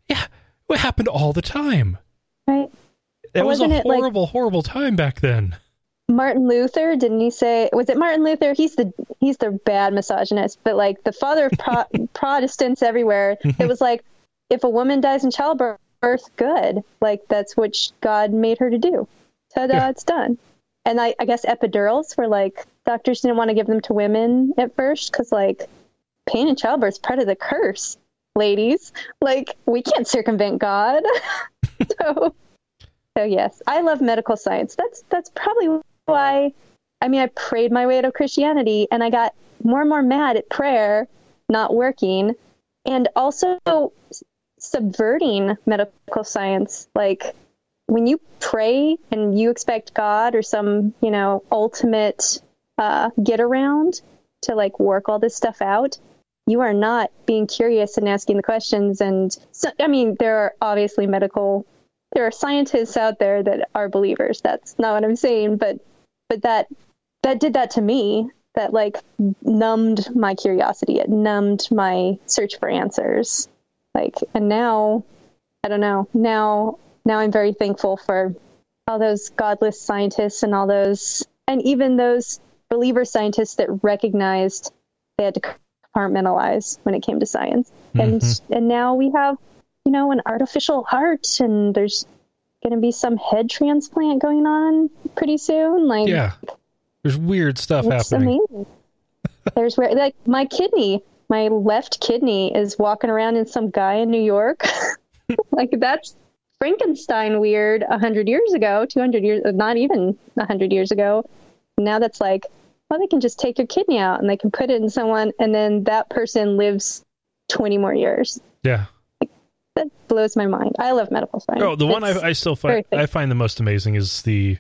A: Yeah, it happened all the time.
C: Right.
A: That was a
C: Wasn't like-
A: horrible, horrible time back then.
C: Martin Luther, didn't he say? Was it Martin Luther? He's the he's the bad misogynist, but like the father of pro- Protestants everywhere. It was like if a woman dies in childbirth, good. Like that's what God made her to do. Ta-da,
A: Yeah.
C: it's done. And I, I guess epidurals were like doctors didn't want to give them to women at first because like pain and childbirth is part of the curse, ladies. Like we can't circumvent God. so so yes, I love medical science. That's that's probably why. I mean, I prayed my way to Christianity, and I got more and more mad at prayer not working, and also subverting medical science. Like when you pray and you expect God or some you know ultimate uh, get around to like work all this stuff out, you are not being curious and asking the questions. And so, I mean, there are obviously medical there are scientists out there that are believers. That's not what I'm saying, but but that that did that to me. That like numbed my curiosity. It numbed my search for answers. Like and now I don't know. Now now I'm very thankful for all those godless scientists and all those and even those believer scientists that recognized they had to compartmentalize when it came to science. And mm-hmm. and now we have you know, an artificial heart, and there's going to be some head transplant going on pretty soon. Like,
A: Yeah. There's weird stuff happening.
C: amazing. there's where, like, my kidney, my left kidney is walking around in some guy in New York. like, that's Frankenstein weird a hundred years ago, 200 years, not even a hundred years ago. Now that's like, well, they can just take your kidney out and they can put it in someone, and then that person lives 20 more years.
A: Yeah.
C: That blows my mind. I love medical science.
A: Oh, the one I, I still find I find the most amazing is the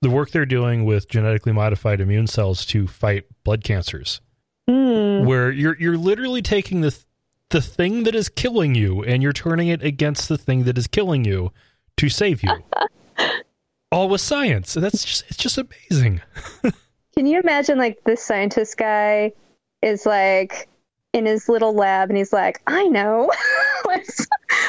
A: the work they're doing with genetically modified immune cells to fight blood cancers,
C: Mm,
A: where you're you're literally taking the th- the thing that is killing you and you're turning it against the thing that is killing you to save you. All with science. That's just it's just amazing.
C: Can you imagine like this scientist guy is like in his little lab and he's like, I know, let's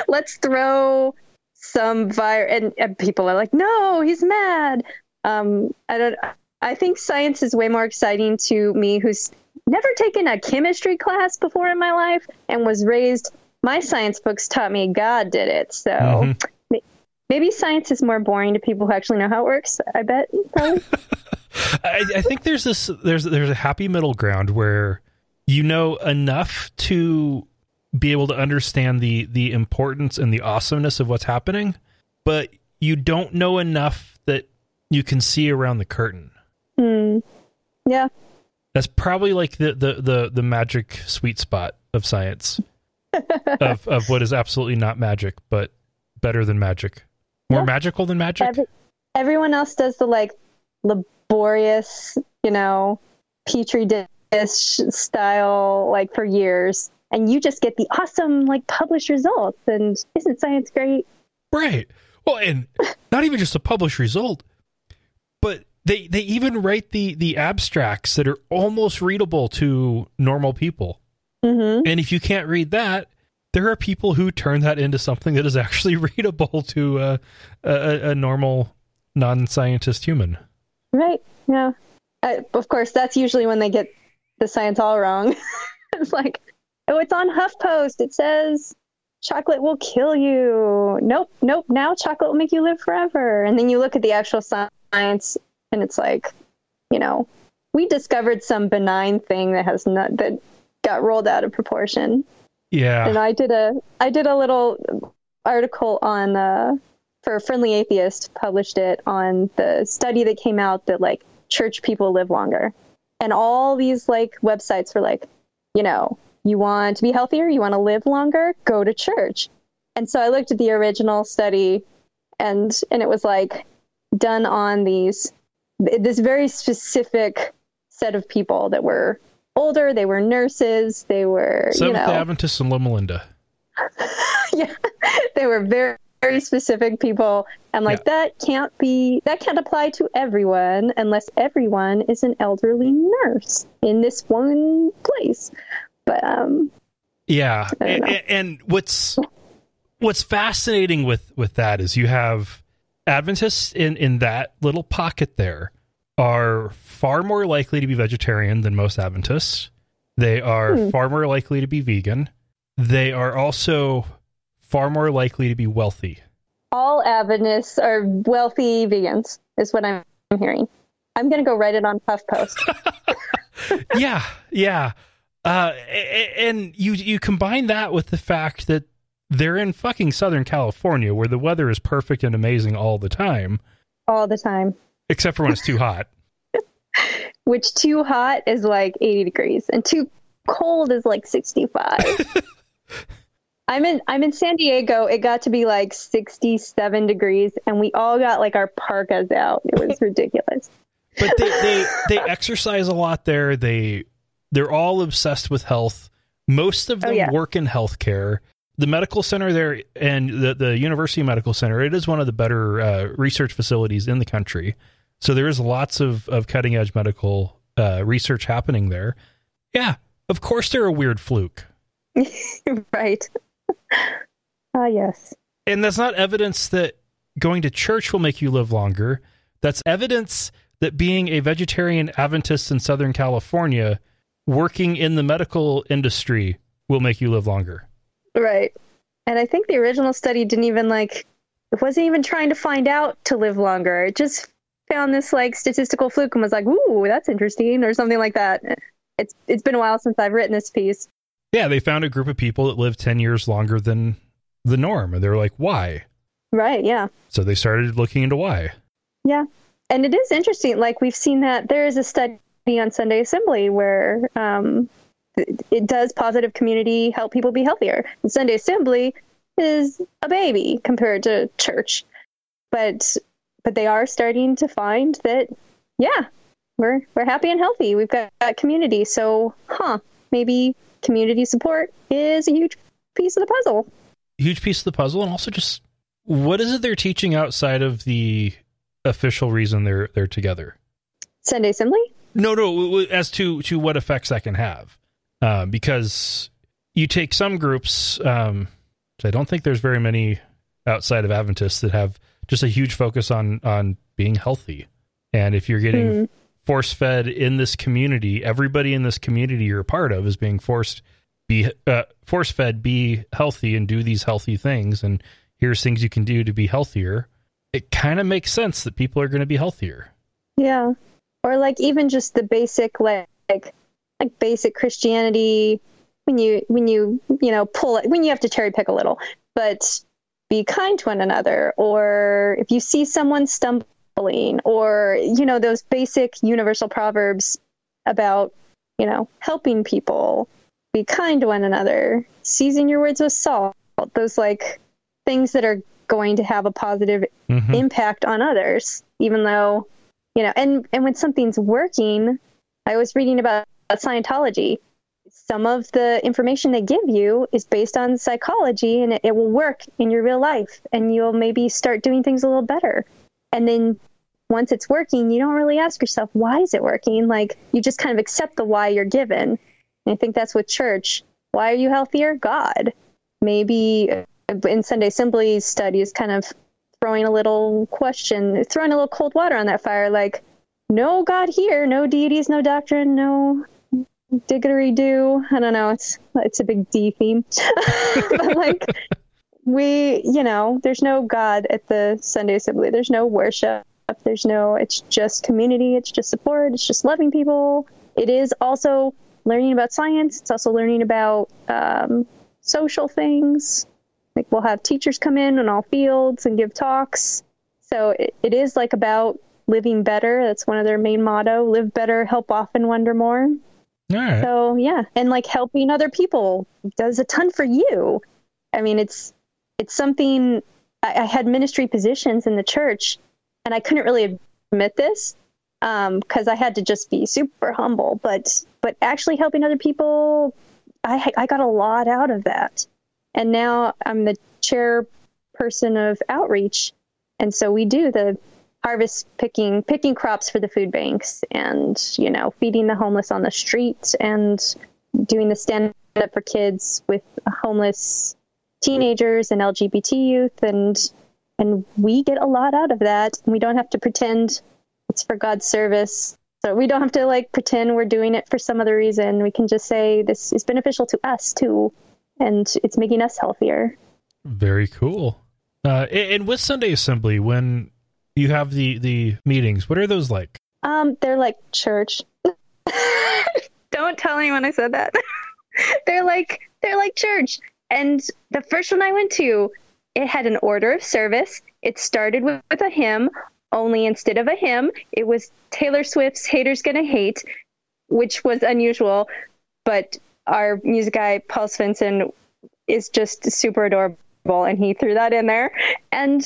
C: let's throw some virus, and, and people are like, no, he's mad. Um, I don't. I think science is way more exciting to me, who's never taken a chemistry class before in my life and was raised. My science books taught me God did it, so
A: Mhm.
C: maybe science is more boring to people who actually know how it works. I bet probably.
A: I, I think there's this there's there's a happy middle ground where you know enough to be able to understand the the importance and the awesomeness of what's happening, but you don't know enough that you can see around the curtain.
C: Hmm. Yeah.
A: That's probably like the the the, the magic sweet spot of science of of what is absolutely not magic, but better than magic, more
C: Yeah.
A: magical than magic.
C: Every, everyone else does the like laborious, you know, petri dish style like for years, and you just get the awesome like published results. And isn't science great?
A: Right. Well, and not even just a published result, but they they even write the the abstracts that are almost readable to normal people.
C: Mm-hmm.
A: And if you can't read that, there are people who turn that into something that is actually readable to uh, a, a, a normal non-scientist human.
C: Right. Yeah. I, of course, that's usually when they get the science all wrong. it's like, oh, it's on HuffPost. It says chocolate will kill you. Nope, nope. Now chocolate will make you live forever. And then you look at the actual science, and it's like, you know, we discovered some benign thing that has not that got rolled out of proportion.
A: Yeah.
C: And I did a I did a little article on uh, for Friendly Atheist published it on the study that came out that like church people live longer, and all these like websites were like, you know, You want to be healthier? You want to live longer? Go to church. And so I looked at the original study and and it was like done on these this very specific set of people that were older, they were nurses, they were
A: Seventh
C: you know
A: Adventists in Loma Linda.
C: yeah, they were very very specific people. I'm like,
A: Yeah.
C: that can't be, that can't apply to everyone unless everyone is an elderly nurse in this one place. But um,
A: Yeah, and, and what's what's fascinating with with that is you have Adventists in in that little pocket there are far more likely to be vegetarian than most Adventists. They are
C: Hmm.
A: far more likely to be vegan. They are also far more likely to be wealthy.
C: all Adventists are wealthy vegans, is what I'm hearing. I'm going to go write it on HuffPost.
A: yeah, yeah. Uh, and you you combine that with the fact that they're in fucking Southern California, where the weather is perfect and amazing all the time,
C: all the time.
A: except for when it's too hot.
C: Which too hot is like 80 degrees, and too cold is like 65. I'm in I'm in San Diego. It got to be like 67 degrees, and we all got like our parkas out. It was ridiculous.
A: But they, they they exercise a lot there. They they're all obsessed with health. Most of
C: Oh,
A: them
C: yeah.
A: work in healthcare. The medical center there and the the University Medical Center, it is one of the better uh, research facilities in the country. So there is lots of, of cutting edge medical uh, research happening there. Yeah, of course they're a weird fluke.
C: right. Ah, yes.
A: And that's not evidence that going to church will make you live longer. That's evidence that being a vegetarian Adventist in Southern California, working in the medical industry, will make you live longer.
C: Right. And I think the original study didn't even like it wasn't even trying to find out to live longer. It just found this like statistical fluke and was like, "Ooh, that's interesting," or something like that. It's it's been a while since I've written this piece.
A: Yeah, they found a group of people that lived 10 years longer than the norm. And they're like, why?
C: Right, yeah.
A: So they started looking into why.
C: Yeah. And it is interesting like we've seen that there is a study on Sunday Assembly where um it- does positive community help people be healthier. And Sunday Assembly is a baby compared to church. But but they are starting to find that yeah, we're we're happy and healthy. We've got, got community. So, huh, maybe community support is a huge piece of the puzzle.
A: Huge piece of the puzzle. And also just what is it they're teaching outside of the official reason they're they're together?
C: Sunday Assembly?
A: No, no, as to to what effects that can have, uh, because you take some groups. Um, I don't think there's very many outside of Adventists that have just a huge focus on on being healthy. And if you're getting
C: Mm.
A: Force fed in this community, everybody in this community you're a part of is being forced be uh, force fed, be healthy, and do these healthy things. And here's things you can do to be healthier. It kind of makes sense that people are going to be healthier.
C: Yeah. Or like even just the basic like like, basic Christianity when you when you you know pull it when you have to cherry pick a little, but be kind to one another or if you see someone stumbling or you know those basic universal proverbs about you know helping people be kind to one another season your words with salt those like things that are going to have a positive
A: Mhm.
C: impact on others even though you know and and when something's working i was reading about scientology some of the information they give you is based on psychology and it, it will work in your real life and you'll maybe start doing things a little better and then once it's working you don't really ask yourself why is it working like you just kind of accept the why you're given and i think that's with church why are you healthier god maybe uh, in sunday assembly studies kind of throwing a little question, throwing a little cold water on that fire, like, no God here, no deities, no doctrine, no diggity do. I don't know. It's it's a big D theme, but like we, you know, there's no God at the Sunday Assembly. There's no worship. There's no. It's just community. It's just support. It's just loving people. It is also learning about science. It's also learning about um, social things. Like we'll have teachers come in on all fields and give talks. So it, it is like about living better. That's one of their main motto: live better, help often, wonder more.
A: All right.
C: So yeah, and like helping other people does a ton for you. I mean, it's it's something. I, I had ministry positions in the church, and I couldn't really admit this um, because I had to just be super humble. But but actually helping other people, I I got a lot out of that. And now I'm the chairperson of outreach, and so we do the harvest picking picking crops for the food banks and you know feeding the homeless on the street and doing the stand up for kids with homeless teenagers and lgbt youth and and we get a lot out of that we don't have to pretend it's for god's service so we don't have to like pretend we're doing it for some other reason we can just say this is beneficial to us too and it's making us healthier
A: Very cool. Uh, and and with Sunday Assembly, when you have the the meetings, what are those like?
C: Um, they're like church. Don't tell anyone I said that. they're like they're like church. And the first one I went to, it had an order of service. It started with, with a hymn, only instead of a hymn, it was Taylor Swift's Haters Gonna Hate, which was unusual. But our music guy, Paul Svensson, is just super adorable and he threw that in there. And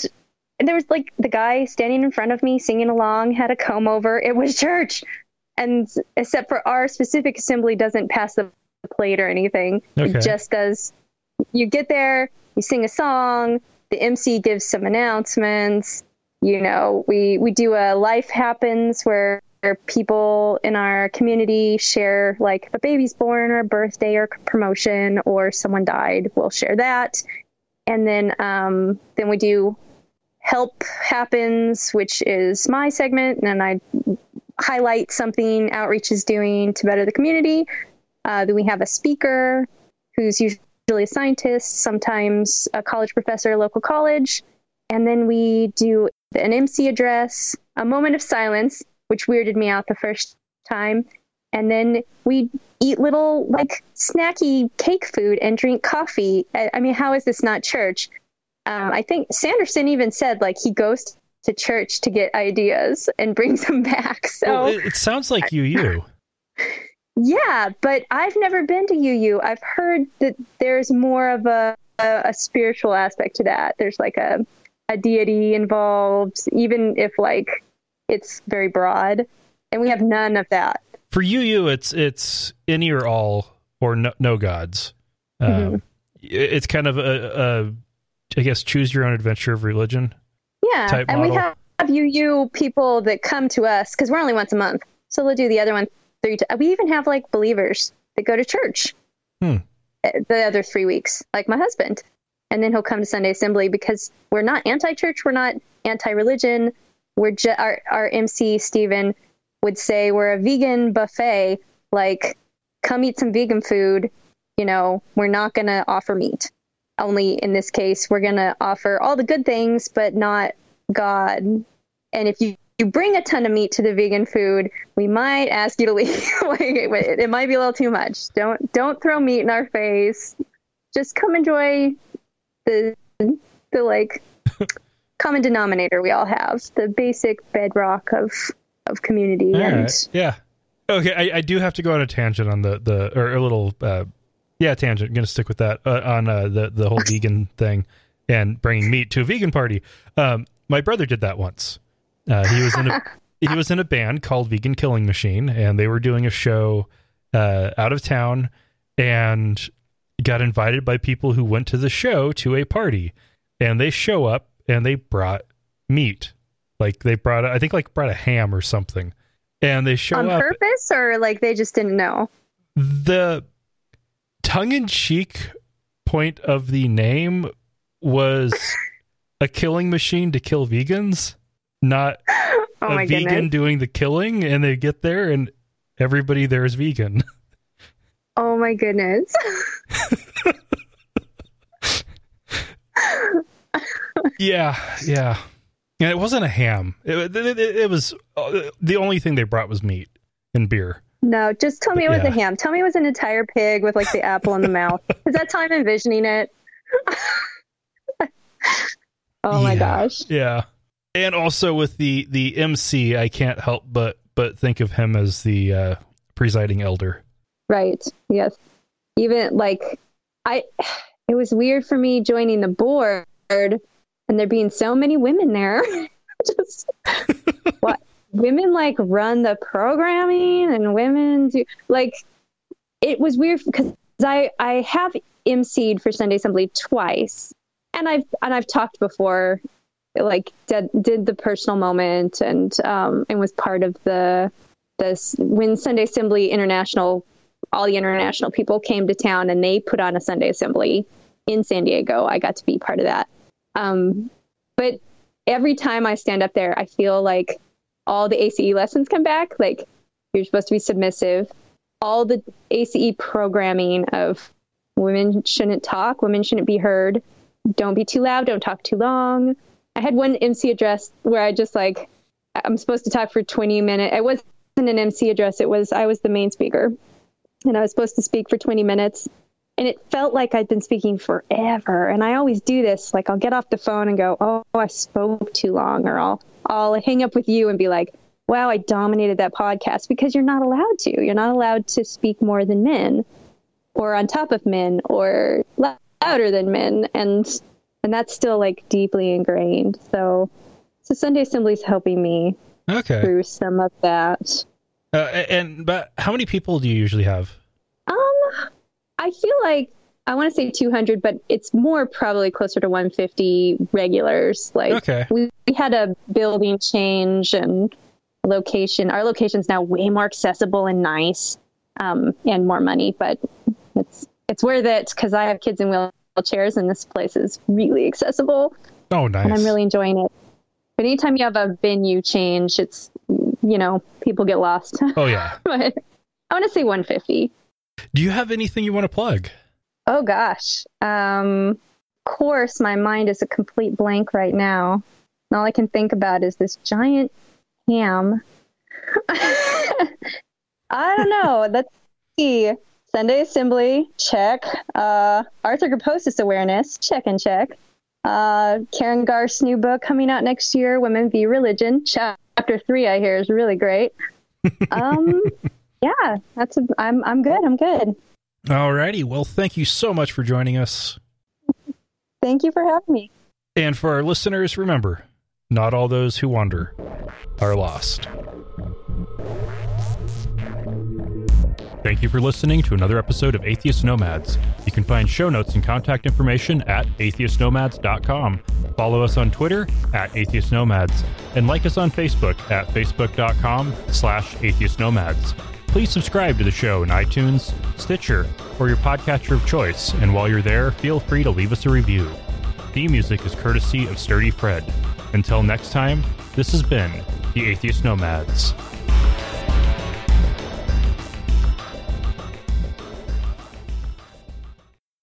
C: there was like the guy standing in front of me singing along had a comb over it was church and except for our specific assembly doesn't pass the plate or anything
A: Okay.
C: it just does you get there you sing a song the mc gives some announcements you know we we do a life happens where people in our community share like a baby's born or a birthday or promotion or someone died we'll share that and then um, then we do help happens, which is my segment, and I highlight something outreach is doing to better the community. Uh, then we have a speaker who's usually a scientist, sometimes a college professor at a local college, and then we do an MC address, a moment of silence, which weirded me out the first time, and then we eat little like snacky cake food and drink coffee. I, I mean, how is this not church? um, I think Sanderson even said like he goes to church to get ideas and brings them back. So
A: Well, it, it sounds like you you.
C: yeah, but I've never been to UU. I've heard that there's more of a, a, a spiritual aspect to that. There's like a a deity involved, even if like it's very broad, and we have none of that.
A: For you, it's it's any or all or no, no gods. Um,
C: Mm-hmm.
A: It's kind of a, a, I guess, choose your own adventure of religion.
C: Yeah,
A: type
C: and we
A: model.
C: have, have UU people that come to us because we're only once a month, so they'll do the other one three. T- we even have like believers that go to church
A: Hmm.
C: uh, the other three weeks, like my husband, and then he'll come to Sunday assembly because we're not anti-church, we're not anti-religion. We're ju- our our MC Stephen would say we're a vegan buffet. Like, come eat some vegan food. You know, we're not gonna offer meat only in this case we're going to offer all the good things but not god and if you, you bring a ton of meat to the vegan food we might ask you to leave like, it, it might be a little too much don't don't throw meat in our face just come enjoy the the like common denominator we all have the basic bedrock of of community
A: All
C: and
A: right. Yeah. Okay, I, I do have to go on a tangent on the the or a little uh, yeah tangent. I'm gonna stick with that uh, on uh, the the whole vegan thing and bringing meat to a vegan party. Um, my brother did that once. Uh, he was in a he was in a band called Vegan Killing Machine, and they were doing a show uh, out of town, and got invited by people who went to the show to a party, and they show up and they brought meat, like they brought I think like brought a ham or something, and they show
C: on
A: up on
C: purpose or like they just didn't know?
A: The tongue-in-cheek point of the name was a killing machine to kill vegans not
C: oh
A: a
C: my
A: vegan
C: goodness
A: doing the killing and they get there and everybody there is vegan
C: oh my goodness
A: yeah yeah and it wasn't a ham it, it, it- was uh, the only thing they brought was meat and beer
C: No, just tell me it was
A: Yeah.
C: a ham. Tell me it was an entire pig with like the apple in the mouth. Is that how I'm envisioning it. oh my
A: Yeah.
C: gosh.
A: yeah and also with the the mc i can't help but but think of him as the uh presiding elder
C: Right. Yes. Even like I it was weird for me joining the board and there being so many women there. Just what women like run the programming and women do like it was weird because I I have emceed for Sunday Assembly twice and I've and I've talked before like did, did the personal moment and um and was part of the this when Sunday Assembly International all the international people came to town and they put on a Sunday Assembly in San Diego. I got to be part of that. Um, but every time I stand up there, I feel like all the ACE lessons come back. Like you're supposed to be submissive. All the ACE programming of women shouldn't talk, women shouldn't be heard, don't be too loud, don't talk too long. I had one MC address where I just like I'm supposed to talk for 20 minutes. It wasn't an MC address. It was I was the main speaker, and I was supposed to speak for 20 minutes and it felt like I'd been speaking forever. And I always do this. Like I'll get off the phone and go, "Oh, I spoke too long," or I'll I'll hang up with you and be like, "Wow, I dominated that podcast," because you're not allowed to. You're not allowed to speak more than men, or on top of men, or louder than men, and and that's still like deeply ingrained. So, so Sunday Assembly is helping me
A: okay.
C: through some of that.
A: Uh, and but how many people do you usually have?
C: Um, I feel like I want to say 200, but it's more probably closer to 150 regulars. Like
A: okay.
C: we, we had a building change and location. Our location's now way more accessible and nice, um, and more money, but it's it's worth it because I have kids in wheelchairs and this place is really accessible.
A: Oh, nice!
C: And I'm really enjoying it. But anytime you have a venue change, it's you know people get lost.
A: Oh yeah.
C: but I want to say 150.
A: Do you have anything you want to plug?
C: Oh gosh. Um, of course, my mind is a complete blank right now. And all I can think about is this giant ham. I don't know. Let's see. Sunday Assembly, check. Uh, Arthrogryposis awareness, check and check. Uh, Karen Garst's new book coming out next year, Women v Religion. Chapter three, I hear, is really great. Um, yeah, that's a, I'm I'm good. I'm good.
A: All righty. Well, thank you so much for joining us.
C: Thank you for having me.
A: And for our listeners, remember, not all those who wander are lost. Thank you for listening to another episode of Atheist Nomads. You can find show notes and contact information at atheistnomads.com. Follow us on Twitter at Atheist Nomads and like us on Facebook at facebook.com slash atheistnomads. Please subscribe to the show in iTunes, Stitcher, or your podcatcher of choice, and while you're there, feel free to leave us a review. Theme music is courtesy of Sturdy Fred. Until next time, this has been the Atheist Nomads.